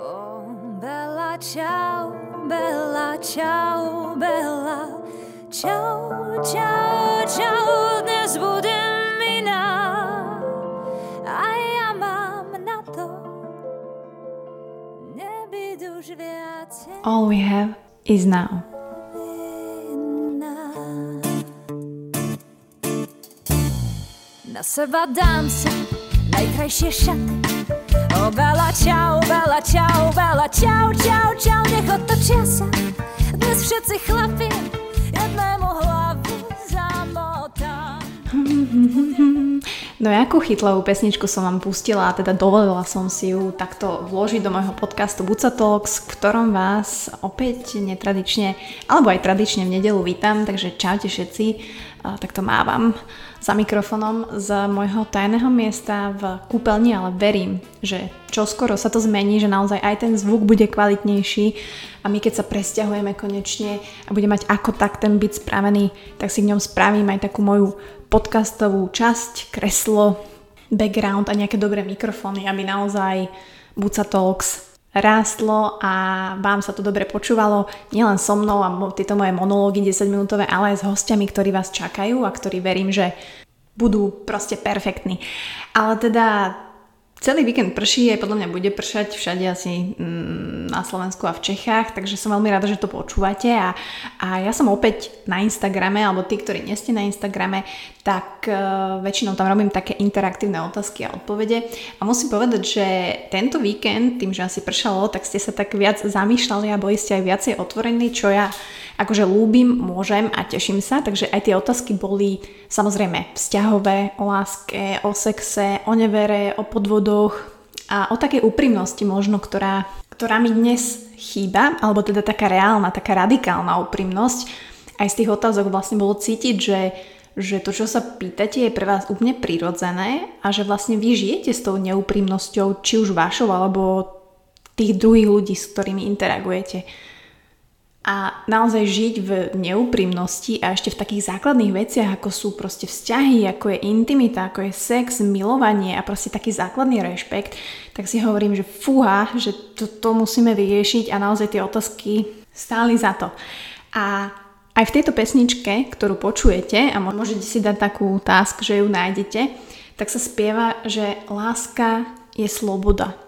Oh, Bella, ciao, Bella, ciao, Bella, ciao, ciao, ciao, dnes iná. A ja mám na to nebyť už viacej All we have is now. Na seba dám si najkrajšie šaty. O, Bela, čau, Bela, čau, Bela, čau, čau, čau, nech otočia sa. Dnes všetci chlapi jednému hlavu zamotám. No jakú chytlavú pesničku som vám pustila a teda dovolila som si ju takto vložiť do môjho podcastu Buca Talks, v ktorom vás opäť netradične, alebo aj tradične v nedelu vítam, takže čaute všetci, takto mávam za mikrofonom z môjho tajného miesta v kúpeľni, ale verím, že čoskoro sa to zmení, že naozaj aj ten zvuk bude kvalitnejší a my keď sa presťahujeme konečne a bude mať ako tak ten byt spravený, tak si v ňom spravím aj takú moju podcastovú časť, kreslo, background a nejaké dobré mikrofóny, aby naozaj Buca Talks rástlo a vám sa to dobre počúvalo nielen so mnou a tieto moje monológy 10 minútové, ale aj s hostiami, ktorí vás čakajú a ktorí verím, že budú proste perfektní. Ale teda celý víkend prší, aj podľa mňa bude pršať všade asi mm, na Slovensku a v Čechách, takže som veľmi rada, že to počúvate a, a ja som opäť na Instagrame, alebo tí, ktorí nie ste na Instagrame, tak uh, väčšinou tam robím také interaktívne otázky a odpovede. A musím povedať, že tento víkend, tým, že asi pršalo, tak ste sa tak viac zamýšľali a boli ste aj viacej otvorení, čo ja akože ľúbim, môžem a teším sa, takže aj tie otázky boli samozrejme vzťahové, o láske, o sexe, o nevere, o podvodoch a o takej úprimnosti možno, ktorá, ktorá mi dnes chýba, alebo teda taká reálna, taká radikálna úprimnosť. Aj z tých otázok vlastne bolo cítiť, že že to, čo sa pýtate, je pre vás úplne prirodzené a že vlastne vy žijete s tou neúprimnosťou, či už vašou, alebo tých druhých ľudí, s ktorými interagujete. A naozaj žiť v neúprimnosti a ešte v takých základných veciach, ako sú proste vzťahy, ako je intimita, ako je sex, milovanie a proste taký základný rešpekt, tak si hovorím, že fúha, že to, to musíme vyriešiť a naozaj tie otázky stáli za to. A aj v tejto pesničke, ktorú počujete a môžete si dať takú task, že ju nájdete, tak sa spieva, že láska je sloboda.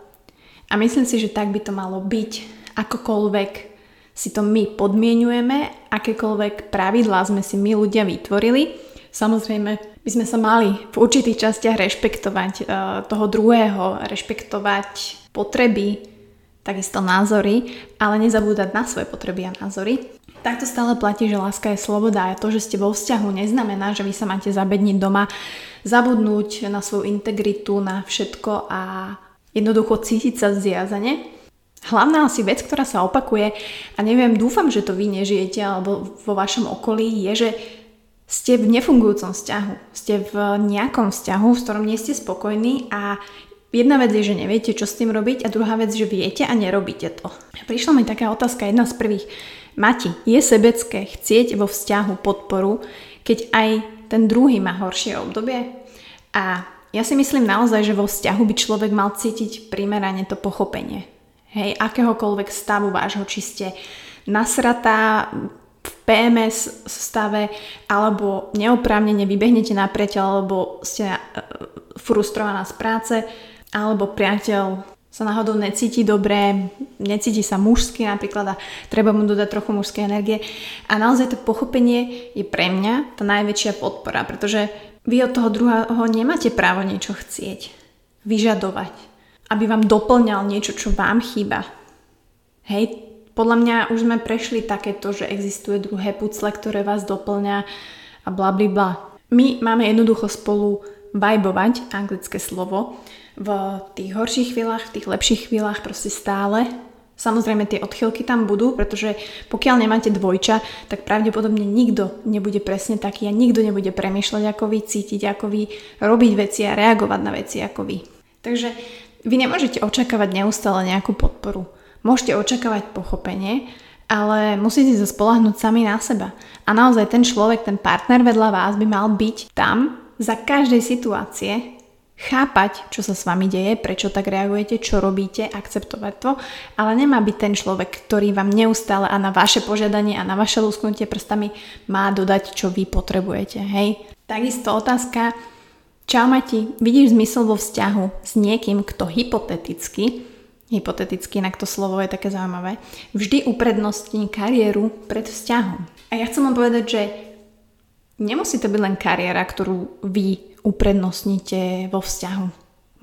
A myslím si, že tak by to malo byť. Akokoľvek si to my podmienujeme, akékoľvek pravidlá sme si my ľudia vytvorili. Samozrejme, by sme sa mali v určitých častiach rešpektovať uh, toho druhého, rešpektovať potreby, takisto názory, ale nezabúdať na svoje potreby a názory. Takto stále platí, že láska je sloboda a to, že ste vo vzťahu neznamená, že vy sa máte zabedniť doma, zabudnúť na svoju integritu, na všetko a jednoducho cítiť sa zviazane. Hlavná asi vec, ktorá sa opakuje a neviem, dúfam, že to vy nežijete alebo vo vašom okolí, je, že ste v nefungujúcom vzťahu. Ste v nejakom vzťahu, v ktorom nie ste spokojní a Jedna vec je, že neviete, čo s tým robiť a druhá vec, že viete a nerobíte to. Prišla mi taká otázka, jedna z prvých. Mati, je sebecké chcieť vo vzťahu podporu, keď aj ten druhý má horšie obdobie? A ja si myslím naozaj, že vo vzťahu by človek mal cítiť primerane to pochopenie. Hej, akéhokoľvek stavu vášho, či ste nasratá, v PMS stave, alebo neoprávnene vybehnete na priateľ, alebo ste e, frustrovaná z práce, alebo priateľ sa náhodou necíti dobre, necíti sa mužsky napríklad a treba mu dodať trochu mužskej energie. A naozaj to pochopenie je pre mňa tá najväčšia podpora, pretože vy od toho druhého nemáte právo niečo chcieť, vyžadovať, aby vám doplňal niečo, čo vám chýba. Hej, podľa mňa už sme prešli takéto, že existuje druhé pucle, ktoré vás doplňa a bla bla bla. My máme jednoducho spolu vibovať, anglické slovo, v tých horších chvíľach, v tých lepších chvíľach proste stále. Samozrejme tie odchylky tam budú, pretože pokiaľ nemáte dvojča, tak pravdepodobne nikto nebude presne taký a nikto nebude premýšľať ako vy, cítiť ako vy, robiť veci a reagovať na veci ako vy. Takže vy nemôžete očakávať neustále nejakú podporu. Môžete očakávať pochopenie, ale musíte sa spolahnúť sami na seba. A naozaj ten človek, ten partner vedľa vás by mal byť tam za každej situácie, chápať, čo sa s vami deje, prečo tak reagujete, čo robíte, akceptovať to, ale nemá byť ten človek, ktorý vám neustále a na vaše požiadanie a na vaše lusknutie prstami má dodať, čo vy potrebujete. Hej? Takisto otázka, čau Mati, vidíš zmysel vo vzťahu s niekým, kto hypoteticky, hypoteticky, inak to slovo je také zaujímavé, vždy uprednostní kariéru pred vzťahom. A ja chcem vám povedať, že nemusí to byť len kariéra, ktorú vy uprednostníte vo vzťahu.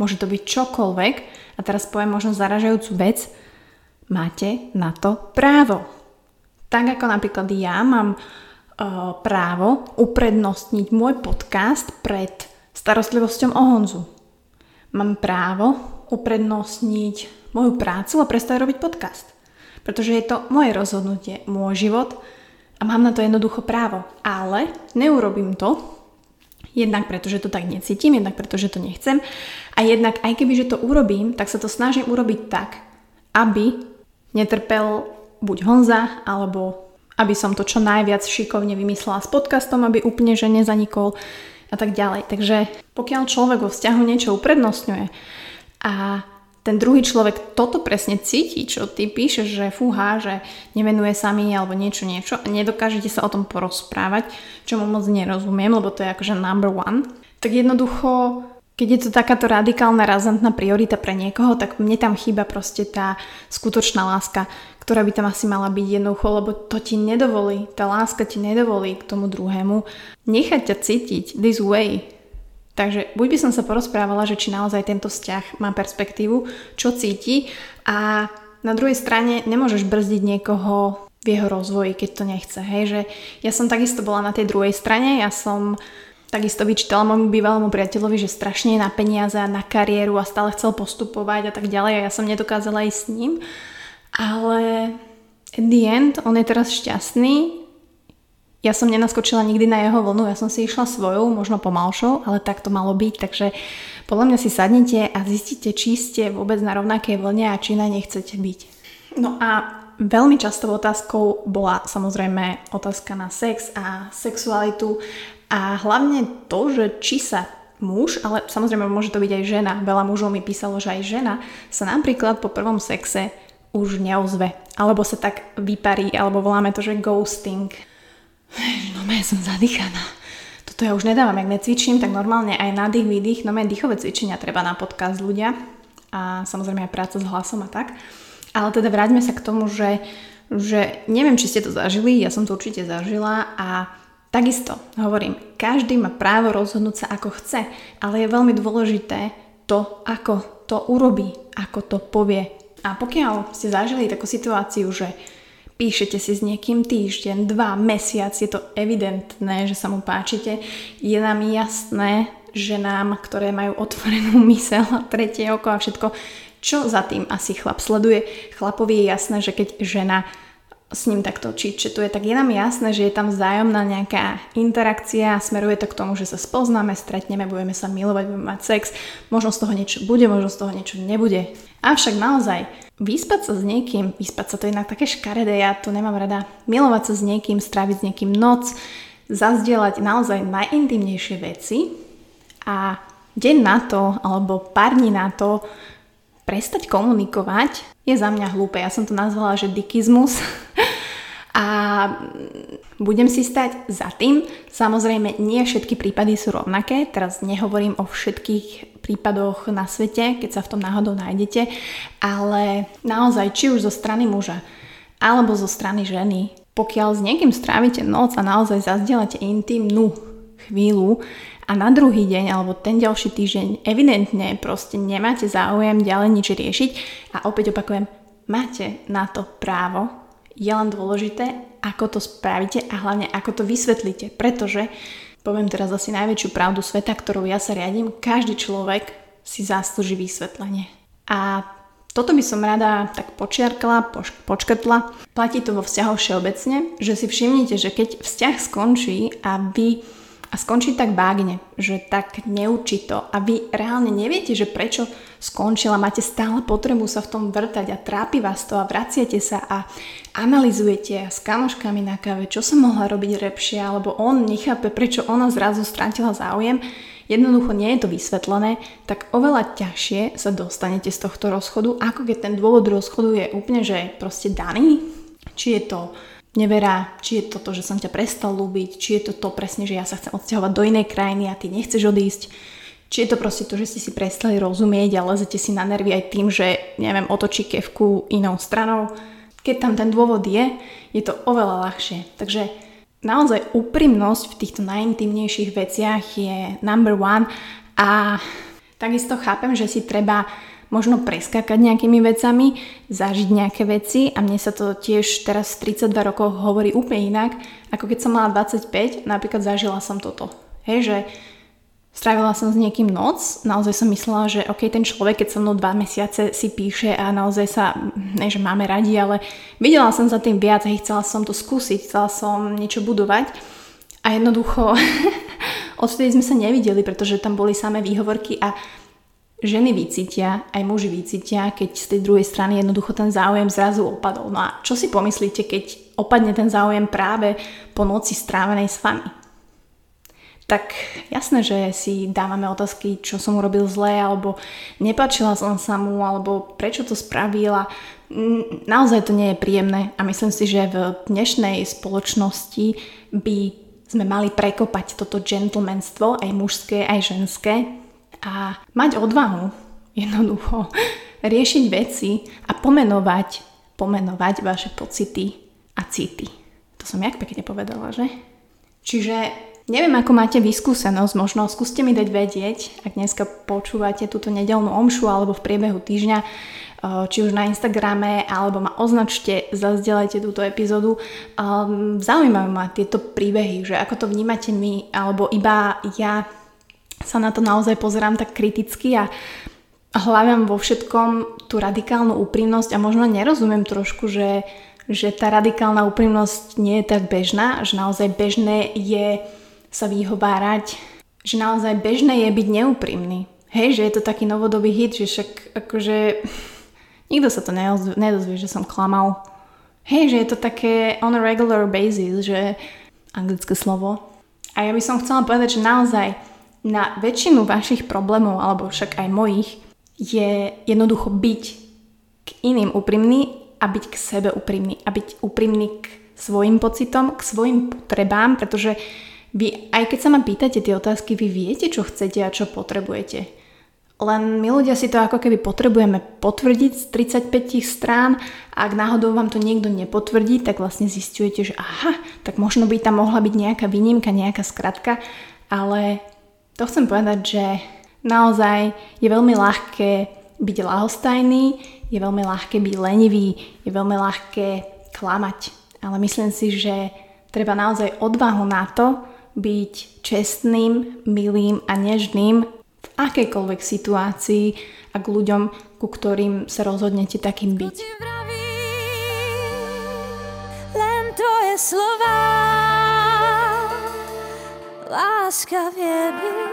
Môže to byť čokoľvek a teraz poviem možno zaražajúcu vec, máte na to právo. Tak ako napríklad ja mám uh, právo uprednostniť môj podcast pred starostlivosťou o Honzu. Mám právo uprednostniť moju prácu a prestať robiť podcast. Pretože je to moje rozhodnutie, môj život a mám na to jednoducho právo. Ale neurobím to, Jednak preto, že to tak necítim, jednak preto, že to nechcem. A jednak aj keby, že to urobím, tak sa to snažím urobiť tak, aby netrpel buď Honza, alebo aby som to čo najviac šikovne vymyslela s podcastom, aby úplne že nezanikol a tak ďalej. Takže pokiaľ človek vo vzťahu niečo uprednostňuje a ten druhý človek toto presne cíti, čo ty píšeš, že fúha, že nevenuje sa mi alebo niečo, niečo a nedokážete sa o tom porozprávať, čo mu moc nerozumiem, lebo to je akože number one, tak jednoducho keď je to takáto radikálna, razantná priorita pre niekoho, tak mne tam chýba proste tá skutočná láska, ktorá by tam asi mala byť jednoducho, lebo to ti nedovolí, tá láska ti nedovolí k tomu druhému nechať ťa cítiť this way, Takže buď by som sa porozprávala, že či naozaj tento vzťah má perspektívu, čo cíti a na druhej strane nemôžeš brzdiť niekoho v jeho rozvoji, keď to nechce. Hej, že ja som takisto bola na tej druhej strane, ja som takisto vyčítala môjmu bývalému priateľovi, že strašne je na peniaze a na kariéru a stále chcel postupovať a tak ďalej a ja som nedokázala ísť s ním. Ale in the end, on je teraz šťastný, ja som nenaskočila nikdy na jeho vlnu, ja som si išla svojou, možno pomalšou, ale tak to malo byť, takže podľa mňa si sadnite a zistite, či ste vôbec na rovnakej vlne a či na nej chcete byť. No a veľmi častou otázkou bola samozrejme otázka na sex a sexualitu a hlavne to, že či sa muž, ale samozrejme môže to byť aj žena, veľa mužov mi písalo, že aj žena sa napríklad po prvom sexe už neozve, alebo sa tak vyparí, alebo voláme to, že ghosting. No ja som zadýchaná. Toto ja už nedávam, ak necvičím, tak normálne aj nádych, výdych, no dýchové cvičenia treba na podcast ľudia. A samozrejme aj práca s hlasom a tak. Ale teda vráťme sa k tomu, že, že neviem, či ste to zažili, ja som to určite zažila. A takisto hovorím, každý má právo rozhodnúť sa ako chce, ale je veľmi dôležité to, ako to urobí, ako to povie. A pokiaľ ste zažili takú situáciu, že píšete si s niekým týždeň, dva, mesiac, je to evidentné, že sa mu páčite. Je nám jasné, že nám, ktoré majú otvorenú mysel, tretie oko a všetko, čo za tým asi chlap sleduje. Chlapovi je jasné, že keď žena s ním takto čituje, tak je nám jasné, že je tam vzájomná nejaká interakcia a smeruje to k tomu, že sa spoznáme, stretneme, budeme sa milovať, budeme mať sex, možno z toho niečo bude, možno z toho niečo nebude. Avšak naozaj, vyspať sa s niekým, vyspať sa to je inak také škaredé, ja to nemám rada, milovať sa s niekým, stráviť s niekým noc, zazdieľať naozaj najintimnejšie veci a deň na to, alebo pár dní na to, prestať komunikovať je za mňa hlúpe. Ja som to nazvala, že dikizmus. A budem si stať za tým. Samozrejme, nie všetky prípady sú rovnaké. Teraz nehovorím o všetkých prípadoch na svete, keď sa v tom náhodou nájdete. Ale naozaj, či už zo strany muža, alebo zo strany ženy, pokiaľ s niekým strávite noc a naozaj zazdielate intimnú chvíľu, a na druhý deň alebo ten ďalší týždeň evidentne proste nemáte záujem ďalej nič riešiť a opäť opakujem, máte na to právo, je len dôležité, ako to spravíte a hlavne ako to vysvetlíte, pretože poviem teraz asi najväčšiu pravdu sveta, ktorou ja sa riadím, každý človek si zaslúži vysvetlenie. A toto by som rada tak počiarkla, poš- počkrtla. Platí to vo vzťahu všeobecne, že si všimnite, že keď vzťah skončí a vy a skončí tak vágne, že tak neurčito a vy reálne neviete, že prečo skončila, máte stále potrebu sa v tom vrtať a trápi vás to a vraciate sa a analizujete s kamoškami na káve, čo som mohla robiť lepšie, alebo on nechápe, prečo ona zrazu strátila záujem, jednoducho nie je to vysvetlené, tak oveľa ťažšie sa dostanete z tohto rozchodu, ako keď ten dôvod rozchodu je úplne, že proste daný. Či je to nevera, či je to to, že som ťa prestal ľúbiť, či je to to presne, že ja sa chcem odsťahovať do inej krajiny a ty nechceš odísť. Či je to proste to, že ste si prestali rozumieť a lezete si na nervy aj tým, že neviem, otočí kevku inou stranou. Keď tam ten dôvod je, je to oveľa ľahšie. Takže naozaj úprimnosť v týchto najintimnejších veciach je number one a takisto chápem, že si treba možno preskákať nejakými vecami, zažiť nejaké veci a mne sa to tiež teraz v 32 rokov hovorí úplne inak, ako keď som mala 25, napríklad zažila som toto. Hej, že Strávila som s niekým noc, naozaj som myslela, že ok, ten človek, keď so mnou dva mesiace si píše a naozaj sa, ne že máme radi, ale videla som za tým viac a chcela som to skúsiť, chcela som niečo budovať a jednoducho odtedy sme sa nevideli, pretože tam boli samé výhovorky a ženy vycítia, aj muži vycítia, keď z tej druhej strany jednoducho ten záujem zrazu opadol. No a čo si pomyslíte, keď opadne ten záujem práve po noci strávenej s vami? tak jasné, že si dávame otázky, čo som urobil zle, alebo nepačila som sa mu, alebo prečo to spravila. Mm, naozaj to nie je príjemné a myslím si, že v dnešnej spoločnosti by sme mali prekopať toto gentlemanstvo, aj mužské, aj ženské a mať odvahu jednoducho riešiť veci a pomenovať, pomenovať vaše pocity a city. To som jak pekne povedala, že? Čiže Neviem, ako máte vyskúsenosť, možno skúste mi dať vedieť, ak dneska počúvate túto nedelnú omšu alebo v priebehu týždňa, eh, či už na Instagrame, alebo ma označte, zazdelajte túto epizódu. Um, zaujímajú ma tieto príbehy, že ako to vnímate my, alebo iba ja sa na to naozaj pozerám tak kriticky a hľadám vo všetkom tú radikálnu úprimnosť a možno nerozumiem trošku, že, že tá radikálna úprimnosť nie je tak bežná, že naozaj bežné je sa vyhovárať, že naozaj bežné je byť neúprimný. Hej, že je to taký novodobý hit, že však akože nikto sa to nedozvie, že som klamal. Hej, že je to také on a regular basis, že anglické slovo. A ja by som chcela povedať, že naozaj na väčšinu vašich problémov, alebo však aj mojich, je jednoducho byť k iným úprimný a byť k sebe úprimný. A byť úprimný k svojim pocitom, k svojim potrebám, pretože vy, aj keď sa ma pýtate tie otázky, vy viete, čo chcete a čo potrebujete. Len my ľudia si to ako keby potrebujeme potvrdiť z 35 strán a ak náhodou vám to niekto nepotvrdí, tak vlastne zistujete, že aha, tak možno by tam mohla byť nejaká výnimka, nejaká skratka, ale to chcem povedať, že naozaj je veľmi ľahké byť lahostajný, je veľmi ľahké byť lenivý, je veľmi ľahké klamať. Ale myslím si, že treba naozaj odvahu na to, byť čestným, milým a nežným v akejkoľvek situácii a k ľuďom, ku ktorým sa rozhodnete takým byť. Len to je slova, łaska wie być.